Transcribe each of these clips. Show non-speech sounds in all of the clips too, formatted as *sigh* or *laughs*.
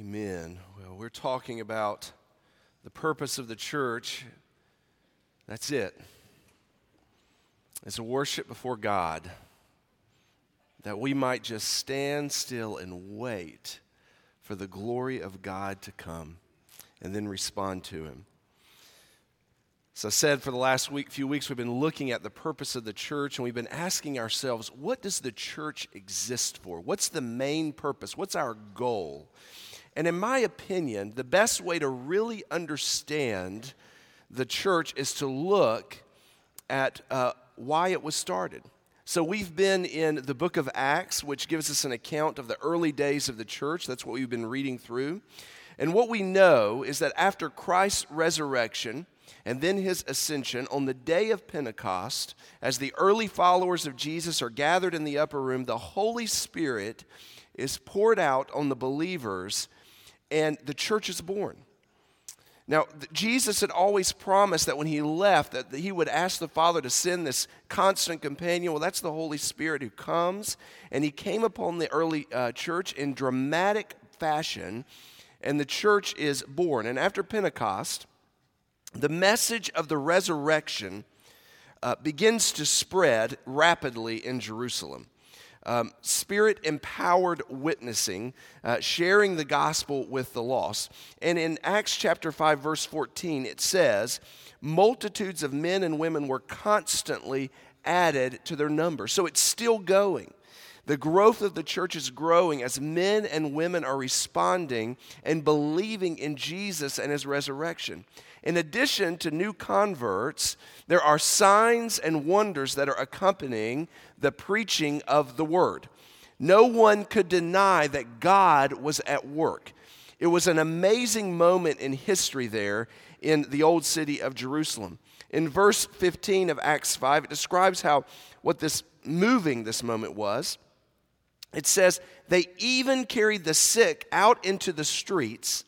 Amen. Well, we're talking about the purpose of the church. That's it. It's a worship before God that we might just stand still and wait for the glory of God to come and then respond to Him. As I said, for the last week, few weeks, we've been looking at the purpose of the church and we've been asking ourselves, what does the church exist for? What's the main purpose? What's our goal? And in my opinion, the best way to really understand the church is to look at uh, why it was started. So we've been in the book of Acts, which gives us an account of the early days of the church. That's what we've been reading through. And what we know is that after Christ's resurrection and then his ascension, on the day of Pentecost, as the early followers of Jesus are gathered in the upper room, the Holy Spirit is poured out on the believers and the church is born. Now, Jesus had always promised that when he left, that he would ask the Father to send this constant companion. Well, that's the Holy Spirit who comes, and he came upon the early uh, church in dramatic fashion, and the church is born. And after Pentecost, the message of the resurrection uh, begins to spread rapidly in Jerusalem um, spirit empowered witnessing, uh, sharing the gospel with the lost. And in Acts chapter 5, verse 14, it says, Multitudes of men and women were constantly added to their number. So it's still going. The growth of the church is growing as men and women are responding and believing in Jesus and his resurrection. In addition to new converts, there are signs and wonders that are accompanying the preaching of the word. No one could deny that God was at work. It was an amazing moment in history there in the old city of Jerusalem. In verse 15 of Acts 5, it describes how what this moving this moment was. It says, They even carried the sick out into the streets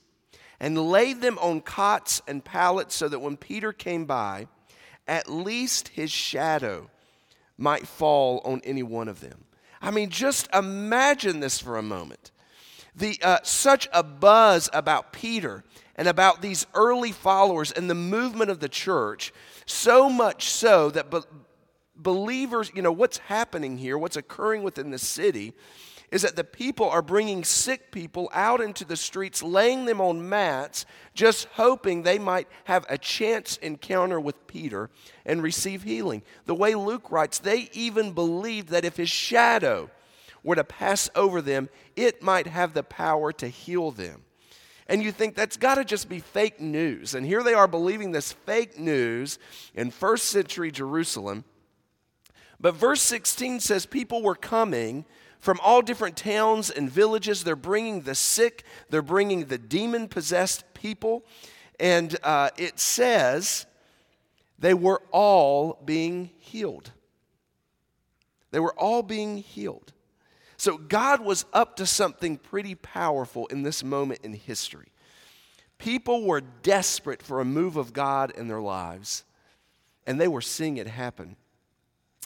and laid them on cots and pallets so that when Peter came by, at least his shadow might fall on any one of them. I mean, just imagine this for a moment. The, uh, such a buzz about Peter and about these early followers and the movement of the church, so much so that be- believers, you know, what's happening here, what's occurring within the city, is that the people are bringing sick people out into the streets, laying them on mats, just hoping they might have a chance encounter with Peter and receive healing. The way Luke writes, they even believed that if his shadow were to pass over them, it might have the power to heal them. And you think that's got to just be fake news. And here they are believing this fake news in first century Jerusalem. But verse 16 says people were coming from all different towns and villages. They're bringing the sick, they're bringing the demon possessed people. And uh, it says they were all being healed. They were all being healed. So God was up to something pretty powerful in this moment in history. People were desperate for a move of God in their lives, and they were seeing it happen.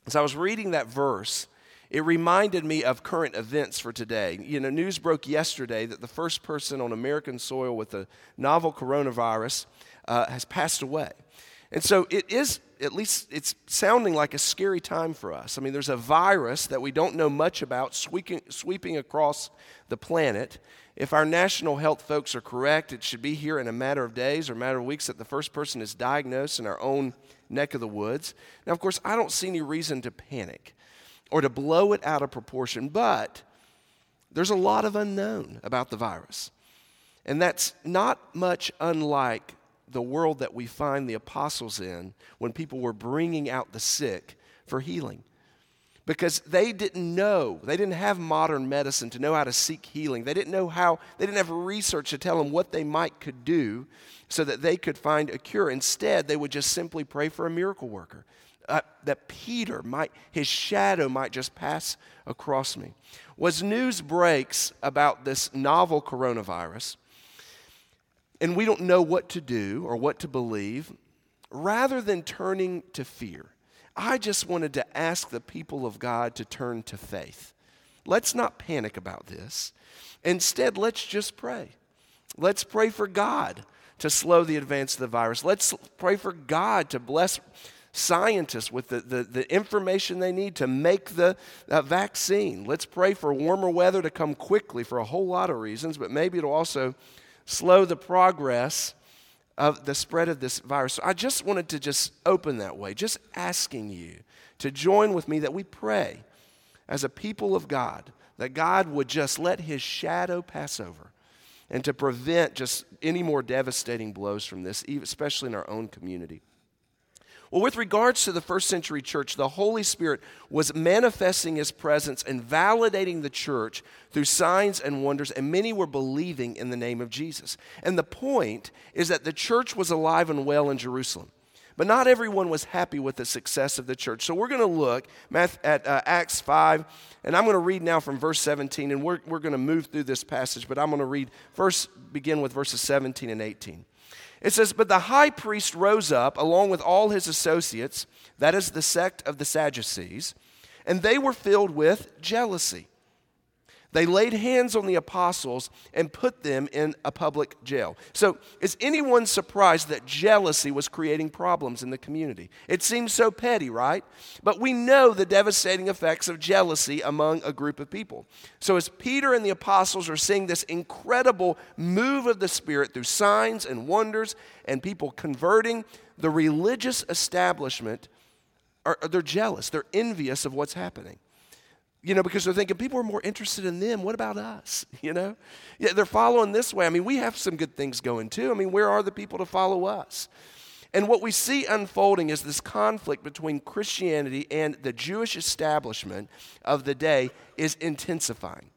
As I was reading that verse, it reminded me of current events for today. You know, news broke yesterday that the first person on American soil with the novel coronavirus uh, has passed away. And so it is, at least it's sounding like a scary time for us. I mean, there's a virus that we don't know much about sweeping, sweeping across the planet. If our national health folks are correct, it should be here in a matter of days or a matter of weeks that the first person is diagnosed in our own neck of the woods. Now, of course, I don't see any reason to panic or to blow it out of proportion, but there's a lot of unknown about the virus. And that's not much unlike the world that we find the apostles in when people were bringing out the sick for healing. Because they didn't know, they didn't have modern medicine to know how to seek healing. They didn't know how, they didn't have research to tell them what they might could do so that they could find a cure. Instead, they would just simply pray for a miracle worker uh, that Peter might, his shadow might just pass across me. Was news breaks about this novel coronavirus, and we don't know what to do or what to believe, rather than turning to fear, I just wanted to ask the people of God to turn to faith. Let's not panic about this. Instead, let's just pray. Let's pray for God to slow the advance of the virus. Let's pray for God to bless scientists with the, the, the information they need to make the uh, vaccine. Let's pray for warmer weather to come quickly for a whole lot of reasons, but maybe it'll also slow the progress of the spread of this virus. So I just wanted to just open that way, just asking you to join with me that we pray as a people of God that God would just let his shadow pass over and to prevent just any more devastating blows from this, especially in our own community. Well, with regards to the first century church, the Holy Spirit was manifesting his presence and validating the church through signs and wonders, and many were believing in the name of Jesus. And the point is that the church was alive and well in Jerusalem. But not everyone was happy with the success of the church. So we're going to look at uh, Acts 5, and I'm going to read now from verse 17, and we're, we're going to move through this passage, but I'm going to read first, begin with verses 17 and 18. It says, But the high priest rose up along with all his associates, that is the sect of the Sadducees, and they were filled with jealousy. They laid hands on the apostles and put them in a public jail. So, is anyone surprised that jealousy was creating problems in the community? It seems so petty, right? But we know the devastating effects of jealousy among a group of people. So, as Peter and the apostles are seeing this incredible move of the Spirit through signs and wonders and people converting, the religious establishment are, they're jealous, they're envious of what's happening you know, because they're thinking people are more interested in them. What about us? *laughs* You know? Yeah, they're following this way. I mean, we have some good things going too. I mean, where are the people to follow us? And what we see unfolding is this conflict between Christianity and the Jewish establishment of the day is intensifying.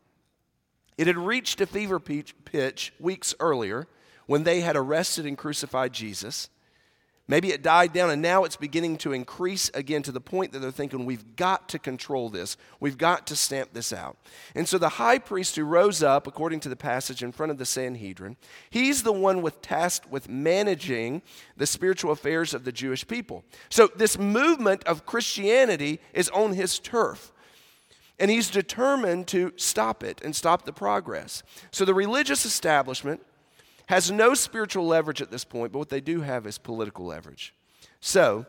It had reached a fever pitch weeks earlier when they had arrested and crucified Jesus. Maybe it died down and now it's beginning to increase again to the point that they're thinking, we've got to control this. We've got to stamp this out. And so the high priest who rose up, according to the passage in front of the Sanhedrin, he's the one with tasked with managing the spiritual affairs of the Jewish people. So this movement of Christianity is on his turf. And he's determined to stop it and stop the progress. So the religious establishment has no spiritual leverage at this point, but what they do have is political leverage. So,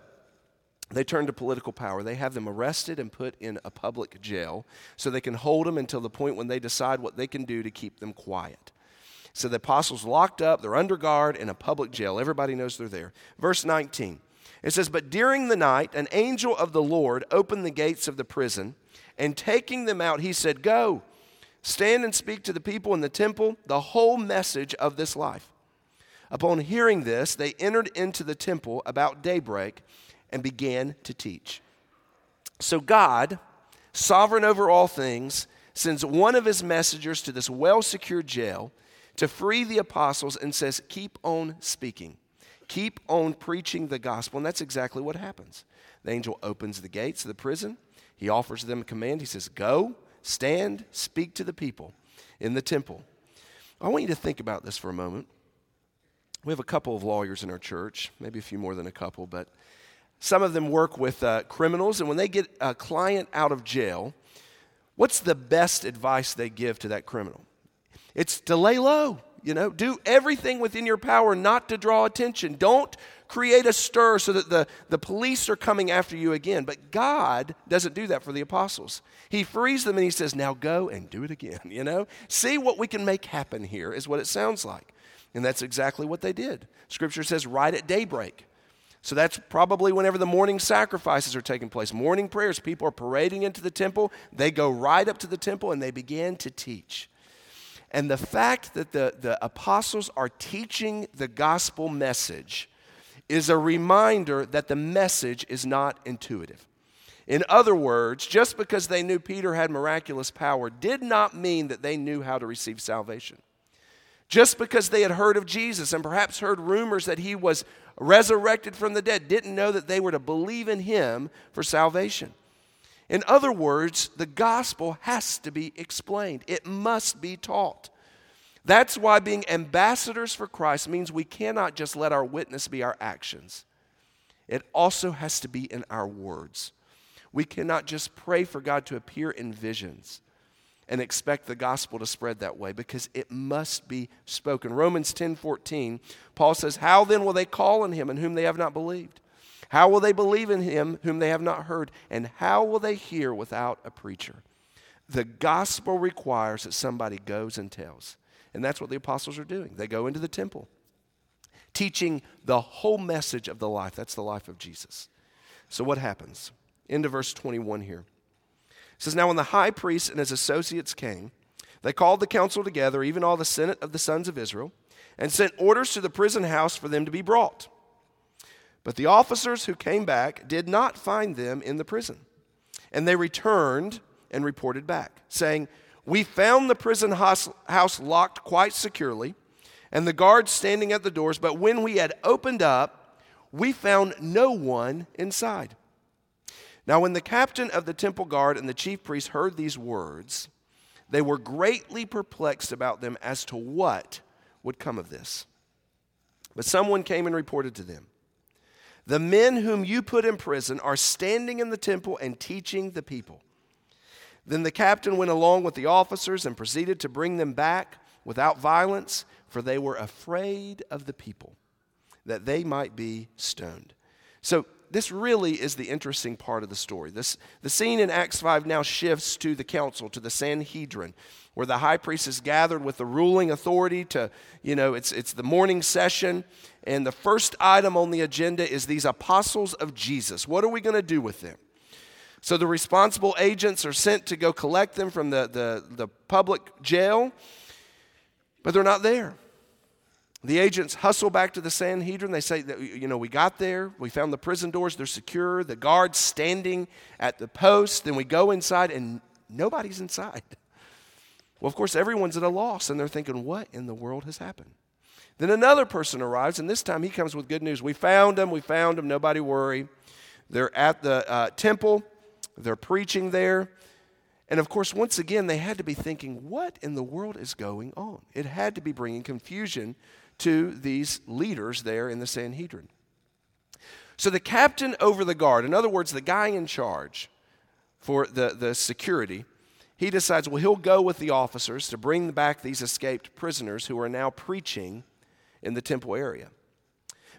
they turn to political power. They have them arrested and put in a public jail so they can hold them until the point when they decide what they can do to keep them quiet. So the apostles locked up, they're under guard in a public jail. Everybody knows they're there. Verse 19. It says, But during the night, an angel of the Lord opened the gates of the prison, and taking them out, he said, Go Stand and speak to the people in the temple the whole message of this life. Upon hearing this, they entered into the temple about daybreak and began to teach. So, God, sovereign over all things, sends one of his messengers to this well secured jail to free the apostles and says, Keep on speaking, keep on preaching the gospel. And that's exactly what happens. The angel opens the gates of the prison, he offers them a command. He says, Go Stand, speak to the people in the temple. I want you to think about this for a moment. We have a couple of lawyers in our church, maybe a few more than a couple, but some of them work with uh, criminals, and when they get a client out of jail, what's the best advice they give to that criminal? It's to lay low, you know, do everything within your power not to draw attention. Don't create a stir so that the, the police are coming after you again. But God doesn't do that for the apostles. He frees them and he says, Now go and do it again. *laughs* You know, see what we can make happen here, is what it sounds like. And that's exactly what they did. Scripture says, right at daybreak. So that's probably whenever the morning sacrifices are taking place. Morning prayers, people are parading into the temple. They go right up to the temple and they begin to teach. And the fact that the, the apostles are teaching the gospel message is a reminder that the message is not intuitive. In other words, just because they knew Peter had miraculous power did not mean that they knew how to receive salvation. Just because they had heard of Jesus and perhaps heard rumors that he was resurrected from the dead didn't know that they were to believe in him for salvation. In other words, the gospel has to be explained, it must be taught. That's why being ambassadors for Christ means we cannot just let our witness be our actions, it also has to be in our words. We cannot just pray for God to appear in visions. and expect the gospel to spread that way because it must be spoken. Romans 10 14, Paul says, How then will they call on him in whom they have not believed? How will they believe in him whom they have not heard? And how will they hear without a preacher? The gospel requires that somebody goes and tells. And that's what the apostles are doing. They go into the temple, teaching the whole message of the life. That's the life of Jesus. So, what happens? Into verse 21 here. It says, Now when the high priest and his associates came, they called the council together, even all the senate of the sons of Israel, and sent orders to the prison house for them to be brought. But the officers who came back did not find them in the prison. And they returned and reported back, saying, We found the prison house, locked quite securely, and the guards standing at the doors, but when we had opened up, we found no one inside. Now, when the captain of the temple guard and the chief priest heard these words, they were greatly perplexed about them as to what would come of this. But someone came and reported to them The men whom you put in prison are standing in the temple and teaching the people. Then the captain went along with the officers and proceeded to bring them back without violence, for they were afraid of the people, that they might be stoned. So this really is the interesting part of the story. This, the scene in Acts 5 now shifts to the council, to the Sanhedrin, where the high priest is gathered with the ruling authority to, you know, it's, it's the morning session. And the first item on the agenda is these apostles of Jesus. What are we going to do with them? So the responsible agents are sent to go collect them from the, the, the public jail, but they're not there. The agents hustle back to the Sanhedrin. They say, that, you know, we got there. We found the prison doors. They're secure. The guards standing at the post. Then we go inside, and nobody's inside. Well, of course, everyone's at a loss, and they're thinking, what in the world has happened? Then another person arrives, and this time he comes with good news. We found them. We found them. Nobody worry. They're at the uh, temple. They're preaching there. And of course, once again, they had to be thinking, what in the world is going on? It had to be bringing confusion to these leaders there in the Sanhedrin. So the captain over the guard, in other words, the guy in charge for the, the security, he decides, well, he'll go with the officers to bring back these escaped prisoners who are now preaching in the temple area.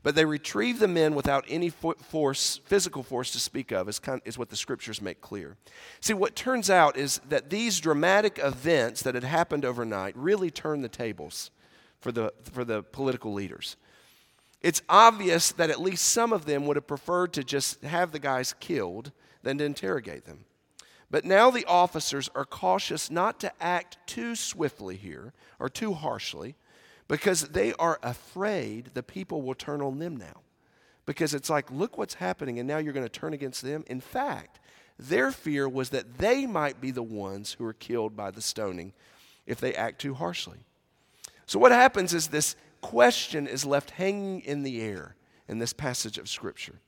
But they retrieve the men without any force, physical force to speak of, is, kind is what the scriptures make clear. See, what turns out is that these dramatic events that had happened overnight really turned the tables for the, for the political leaders. It's obvious that at least some of them would have preferred to just have the guys killed than to interrogate them. But now the officers are cautious not to act too swiftly here or too harshly because they are afraid the people will turn on them now. Because it's like, look what's happening, and now you're going to turn against them. In fact, their fear was that they might be the ones who are killed by the stoning if they act too harshly. So, what happens is this question is left hanging in the air in this passage of Scripture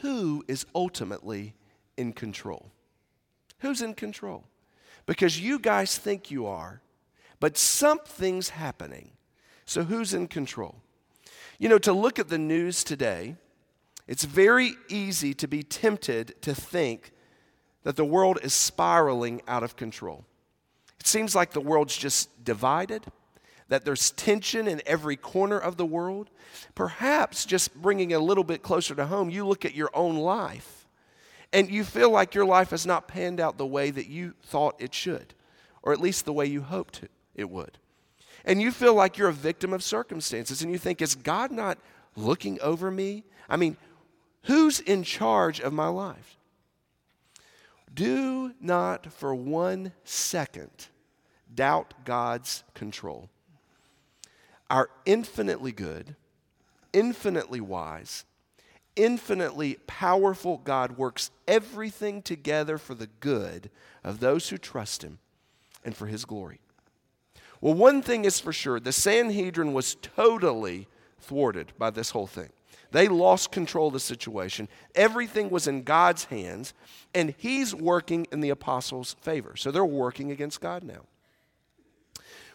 Who is ultimately in control? Who's in control? Because you guys think you are, but something's happening. So, who's in control? You know, to look at the news today, it's very easy to be tempted to think that the world is spiraling out of control. It seems like the world's just divided, that there's tension in every corner of the world. Perhaps just bringing it a little bit closer to home, you look at your own life and you feel like your life has not panned out the way that you thought it should, or at least the way you hoped it would. And you feel like you're a victim of circumstances and you think, is God not looking over me? I mean, who's in charge of my life? Do not for one second doubt God's control. Our infinitely good, infinitely wise, infinitely powerful God works everything together for the good of those who trust Him and for His glory. Well, one thing is for sure the Sanhedrin was totally thwarted by this whole thing. They lost control of the situation. Everything was in God's hands, and He's working in the apostles' favor. So they're working against God now.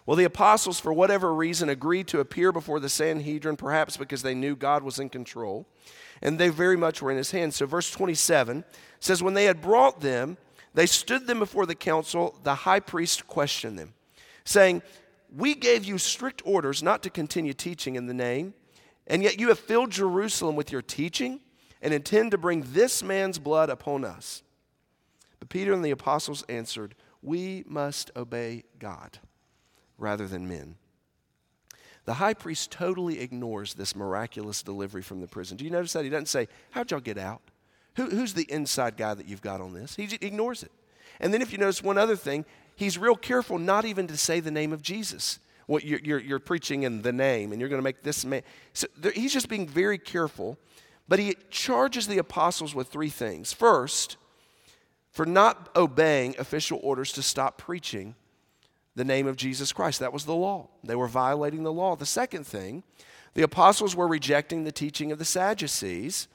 Well, the apostles, for whatever reason, agreed to appear before the Sanhedrin, perhaps because they knew God was in control, and they very much were in his hands. So, verse 27 says, When they had brought them, they stood them before the council. The high priest questioned them, saying, We gave you strict orders not to continue teaching in the name, and yet you have filled Jerusalem with your teaching and intend to bring this man's blood upon us. But Peter and the apostles answered, We must obey God rather than men. The high priest totally ignores this miraculous delivery from the prison. Do you notice that? He doesn't say, How'd y'all get out? Who, who's the inside guy that you've got on this? He ignores it. And then if you notice one other thing, he's real careful not even to say the name of Jesus. What you're, you're, you're preaching in the name, and you're going to make this man. So there, he's just being very careful. But he charges the apostles with three things. First, for not obeying official orders to stop preaching the name of Jesus Christ. That was the law. They were violating the law. The second thing, the apostles were rejecting the teaching of the Sadducees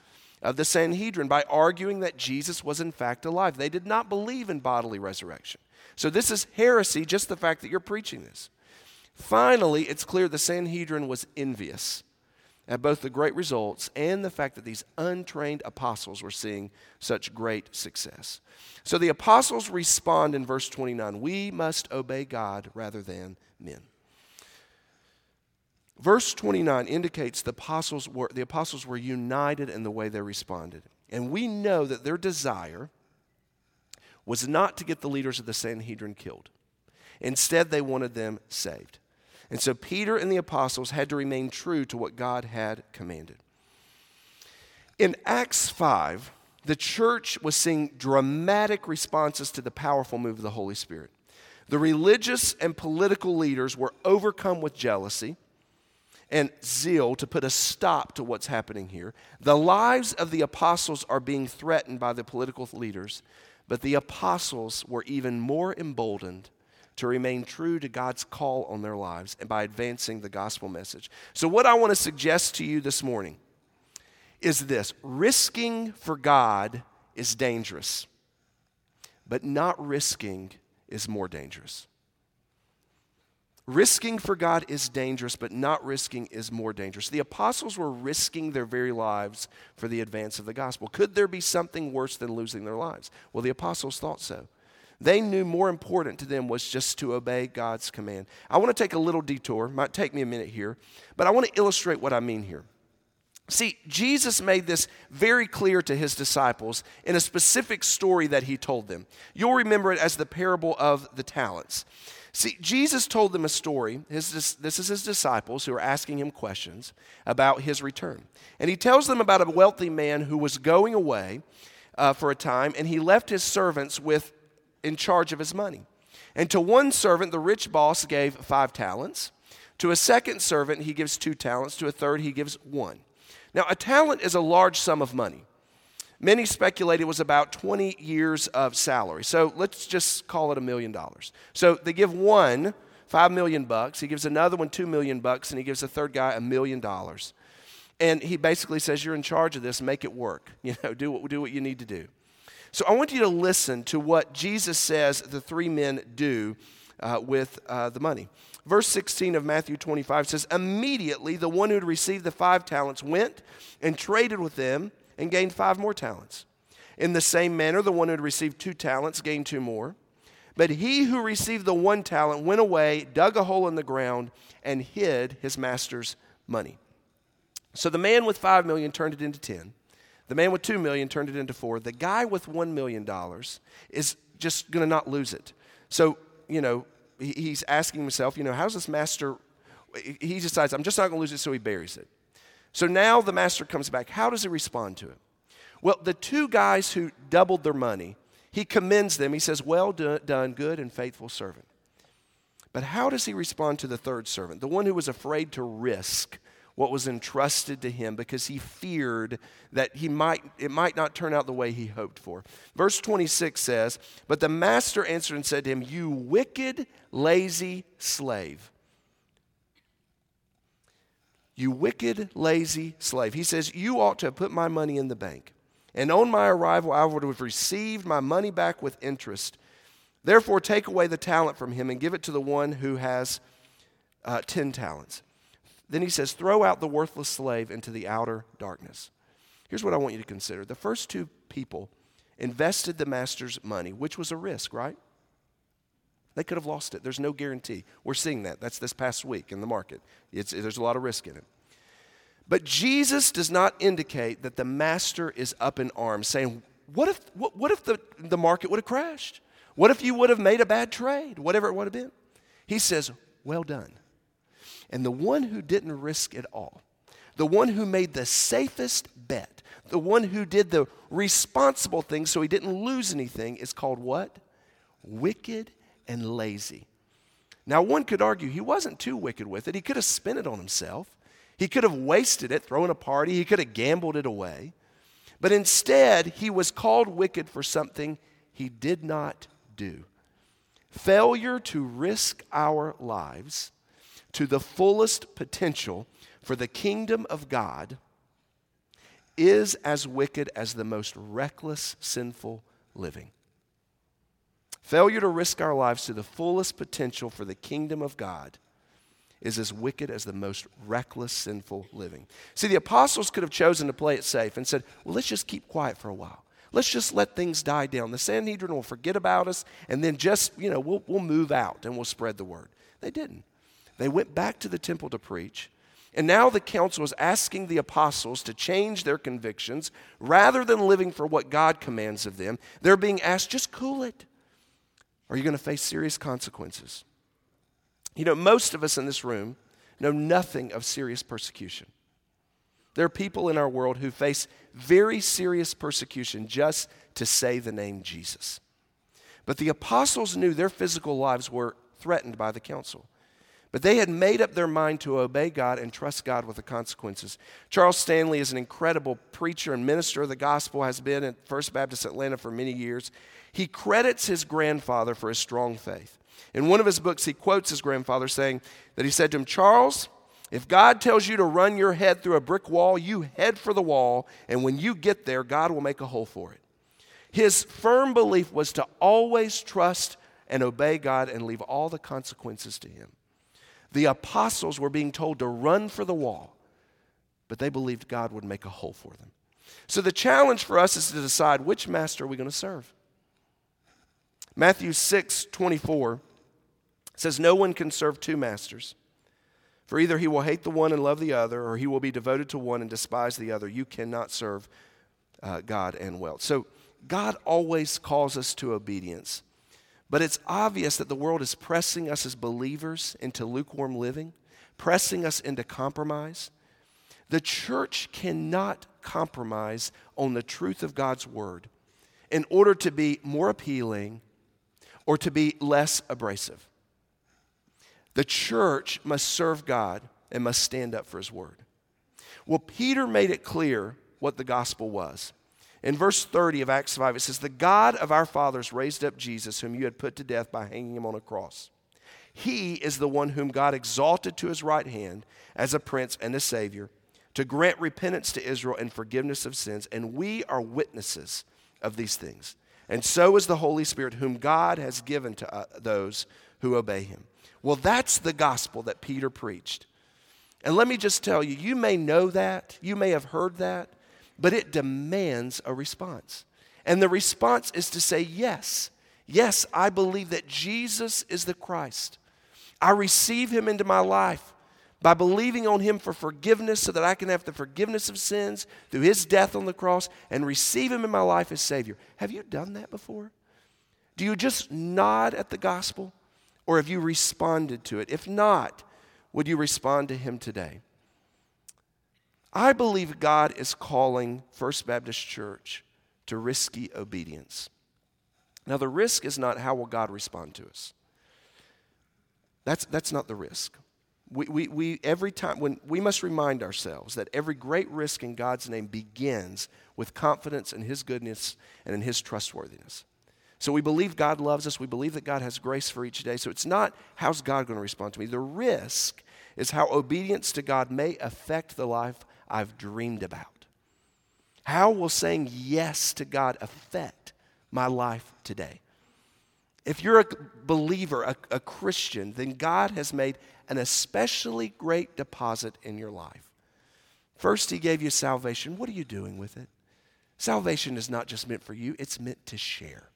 of the Sanhedrin by arguing that Jesus was in fact alive. They did not believe in bodily resurrection. So this is heresy, just the fact that you're preaching this. Finally, it's clear the Sanhedrin was envious at both the great results and the fact that these untrained apostles were seeing such great success. So the apostles respond in verse 29 We must obey God rather than men. Verse 29 indicates the apostles, were, the apostles were united in the way they responded. And we know that their desire was not to get the leaders of the Sanhedrin killed. Instead, they wanted them saved. And so Peter and the apostles had to remain true to what God had commanded. In Acts 5, the church was seeing dramatic responses to the powerful move of the Holy Spirit. The religious and political leaders were overcome with jealousy and zeal to put a stop to what's happening here. The lives of the apostles are being threatened by the political leaders, but the apostles were even more emboldened to remain true to God's call on their lives and by advancing the gospel message. So, what I want to suggest to you this morning is this risking for God is dangerous, but not risking is more dangerous. Risking for God is dangerous, but not risking is more dangerous. The apostles were risking their very lives for the advance of the gospel. Could there be something worse than losing their lives? Well, the apostles thought so. They knew more important to them was just to obey God's command. I want to take a little detour, might take me a minute here, but I want to illustrate what I mean here. See, Jesus made this very clear to his disciples in a specific story that he told them. You'll remember it as the parable of the talents. See, Jesus told them a story. His, this is his disciples who are asking him questions about his return. And he tells them about a wealthy man who was going away uh, for a time, and he left his servants with in charge of his money. And to one servant, the rich boss gave five talents. To a second servant, he gives two talents. To a third, he gives one. Now, a talent is a large sum of money. Many speculate it was about 20 years of salary. So let's just call it a million dollars. So they give one five million bucks, he gives another one two million bucks, and he gives a third guy a million dollars. And he basically says, You're in charge of this, make it work. *laughs* You know, do what, do what you need to do. So I want you to listen to what Jesus says the three men do uh, with uh, the money. Verse 16 of Matthew 25 says, Immediately the one who had received the five talents went and traded with them and gained five more talents. In the same manner, the one who had received two talents gained two more. But he who received the one talent went away, dug a hole in the ground, and hid his master's money. So the man with five million turned it into ten. The man with two million turned it into four. The guy with one million dollars is just going to not lose it. So, you know, he's asking himself, you know, how's this master? He decides, I'm just not going to lose it, so he buries it. So now the master comes back. How does he respond to it? Well, the two guys who doubled their money, he commends them. He says, Well done, good and faithful servant. But how does he respond to the third servant, the one who was afraid to risk what was entrusted to him because he feared that he might, it might not turn out the way he hoped for. Verse 26 says, But the master answered and said to him, You wicked, lazy slave. You wicked, lazy slave. He says, You ought to have put my money in the bank. And on my arrival, I would have received my money back with interest. Therefore, take away the talent from him and give it to the one who has uh, 10 talents. Then he says, Throw out the worthless slave into the outer darkness. Here's what I want you to consider the first two people invested the master's money, which was a risk, right? They could have lost it. There's no guarantee. We're seeing that. That's this past week in the market. It's, there's a lot of risk in it. But Jesus does not indicate that the master is up in arms, saying, What if, what, what if the, the market would have crashed? What if you would have made a bad trade? Whatever it would have been. He says, Well done. And the one who didn't risk it all, the one who made the safest bet, the one who did the responsible thing so he didn't lose anything, is called what? Wicked and lazy. Now, one could argue he wasn't too wicked with it. He could have spent it on himself. He could have wasted it, thrown a party. He could have gambled it away. But instead, he was called wicked for something he did not do. Failure to risk our lives to the fullest potential for the kingdom of God is as wicked as the most reckless, sinful living. Failure to risk our lives to the fullest potential for the kingdom of God is as wicked as the most reckless, sinful living. See, the apostles could have chosen to play it safe and said, well, let's just keep quiet for a while. Let's just let things die down. The Sanhedrin will forget about us, and then just, you know, we'll, we'll move out and we'll spread the word. They didn't. They went back to the temple to preach. And now the council is asking the apostles to change their convictions. Rather than living for what God commands of them, they're being asked, just cool it. Are you going to face serious consequences? You know, most of us in this room know nothing of serious persecution. There are people in our world who face very serious persecution just to say the name Jesus. But the apostles knew their physical lives were threatened by the council. But they had made up their mind to obey God and trust God with the consequences. Charles Stanley is an incredible preacher and minister of the gospel, has been at First Baptist Atlanta for many years. He credits his grandfather for his strong faith. In one of his books, he quotes his grandfather saying that he said to him, Charles, if God tells you to run your head through a brick wall, you head for the wall, and when you get there, God will make a hole for it. His firm belief was to always trust and obey God and leave all the consequences to Him. The apostles were being told to run for the wall, but they believed God would make a hole for them. So the challenge for us is to decide which master are we going to serve. Matthew 6 24 says, No one can serve two masters. For either he will hate the one and love the other, or he will be devoted to one and despise the other. You cannot serve uh, God and wealth. So God always calls us to obedience. But it's obvious that the world is pressing us as believers into lukewarm living, pressing us into compromise. The church cannot compromise on the truth of God's word in order to be more appealing or to be less abrasive. The church must serve God and must stand up for his word. Well, Peter made it clear what the gospel was. In verse 30 of Acts 5, it says, The God of our fathers raised up Jesus, whom you had put to death by hanging him on a cross. He is the one whom God exalted to his right hand as a prince and a savior to grant repentance to Israel and forgiveness of sins. And we are witnesses of these things. And so is the Holy Spirit, whom God has given to uh, those who obey him. Well, that's the gospel that Peter preached. And let me just tell you, you may know that, you may have heard that, but it demands a response. And the response is to say, Yes, yes, I believe that Jesus is the Christ. I receive him into my life by believing on him for forgiveness so that I can have the forgiveness of sins through his death on the cross and receive him in my life as Savior. Have you done that before? Do you just nod at the gospel? Or have you responded to it? If not, would you respond to him today? I believe God is calling First Baptist Church to risky obedience. Now, the risk is not how will God respond to us. That's, that's not the risk. We, we, we, every time, when we must remind ourselves that every great risk in God's name begins with confidence in His goodness and in His trustworthiness. So we believe God loves us. We believe that God has grace for each day. So it's not how's God going to respond to me. The risk is how obedience to God may affect the life I've dreamed about. How will saying yes to God affect my life today? If you're a believer, a, a Christian, then God has made an especially great deposit in your life. First, He gave you salvation. What are you doing with it? Salvation is not just meant for you, it's meant to share.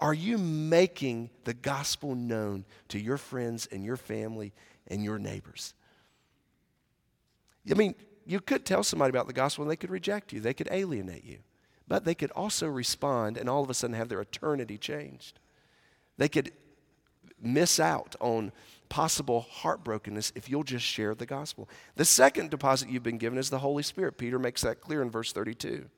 Are you making the gospel known to your friends and your family and your neighbors? I mean, you could tell somebody about the gospel and they could reject you, they could alienate you, but they could also respond and all of a sudden have their eternity changed. They could miss out on possible heartbrokenness if you'll just share the gospel. The second deposit you've been given is the Holy Spirit. Peter makes that clear in verse 32.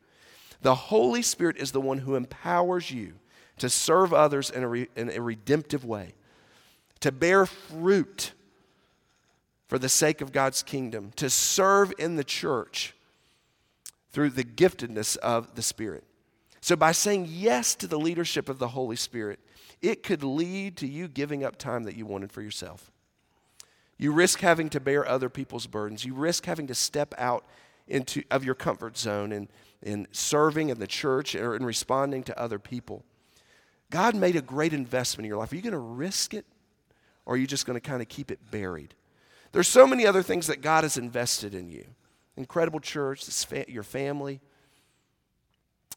The Holy Spirit is the one who empowers you to serve others in a, re, in a redemptive way, to bear fruit for the sake of God's kingdom, to serve in the church through the giftedness of the Spirit. So, by saying yes to the leadership of the Holy Spirit, it could lead to you giving up time that you wanted for yourself. You risk having to bear other people's burdens. You risk having to step out into, of your comfort zone and in serving in the church or in responding to other people. God made a great investment in your life. Are you going to risk it or are you just going to kind of keep it buried? There's so many other things that God has invested in you incredible church, your family,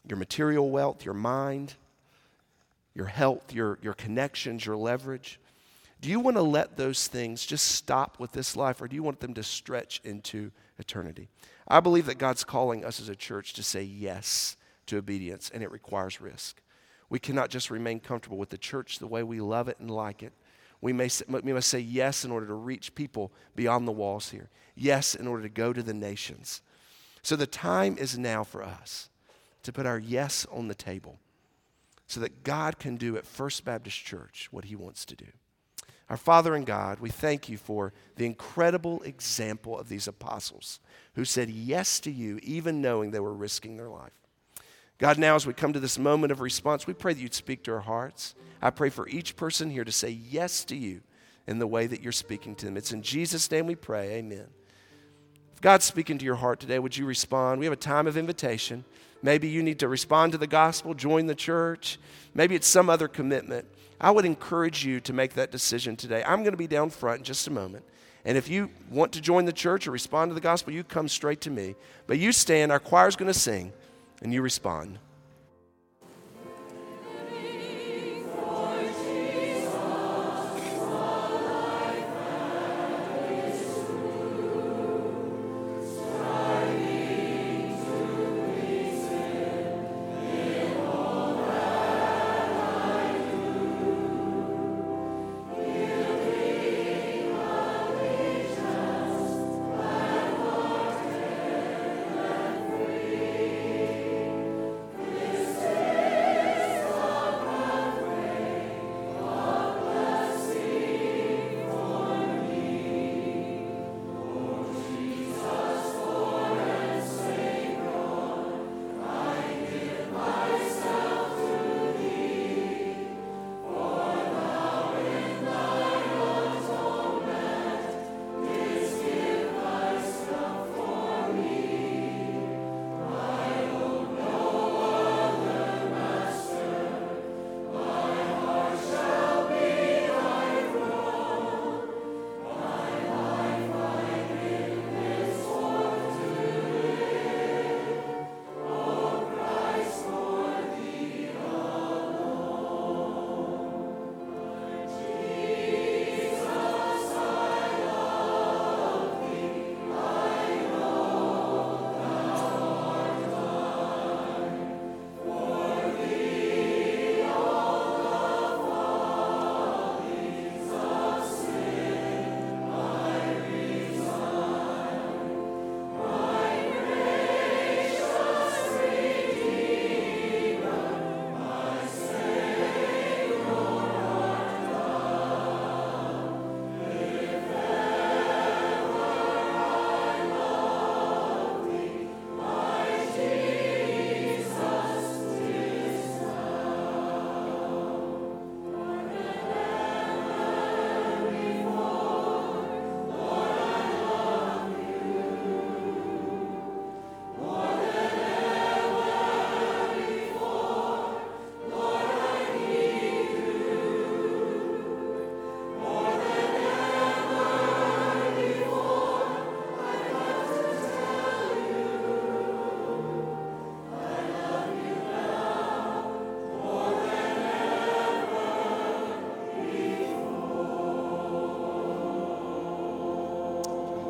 your material wealth, your mind, your health, your, your connections, your leverage. Do you want to let those things just stop with this life or do you want them to stretch into eternity? I believe that God's calling us as a church to say yes to obedience, and it requires risk. We cannot just remain comfortable with the church the way we love it and like it. We, may, we must say yes in order to reach people beyond the walls here. Yes, in order to go to the nations. So the time is now for us to put our yes on the table so that God can do at First Baptist Church what he wants to do. Our Father and God, we thank you for the incredible example of these apostles who said yes to you, even knowing they were risking their life. God, now as we come to this moment of response, we pray that you'd speak to our hearts. I pray for each person here to say yes to you in the way that you're speaking to them. It's in Jesus' name we pray. Amen. If God's speaking to your heart today, would you respond? We have a time of invitation. Maybe you need to respond to the gospel, join the church. Maybe it's some other commitment. I would encourage you to make that decision today. I'm going to be down front in just a moment. And if you want to join the church or respond to the gospel, you come straight to me. But you stand, our choir's going to sing, and you respond.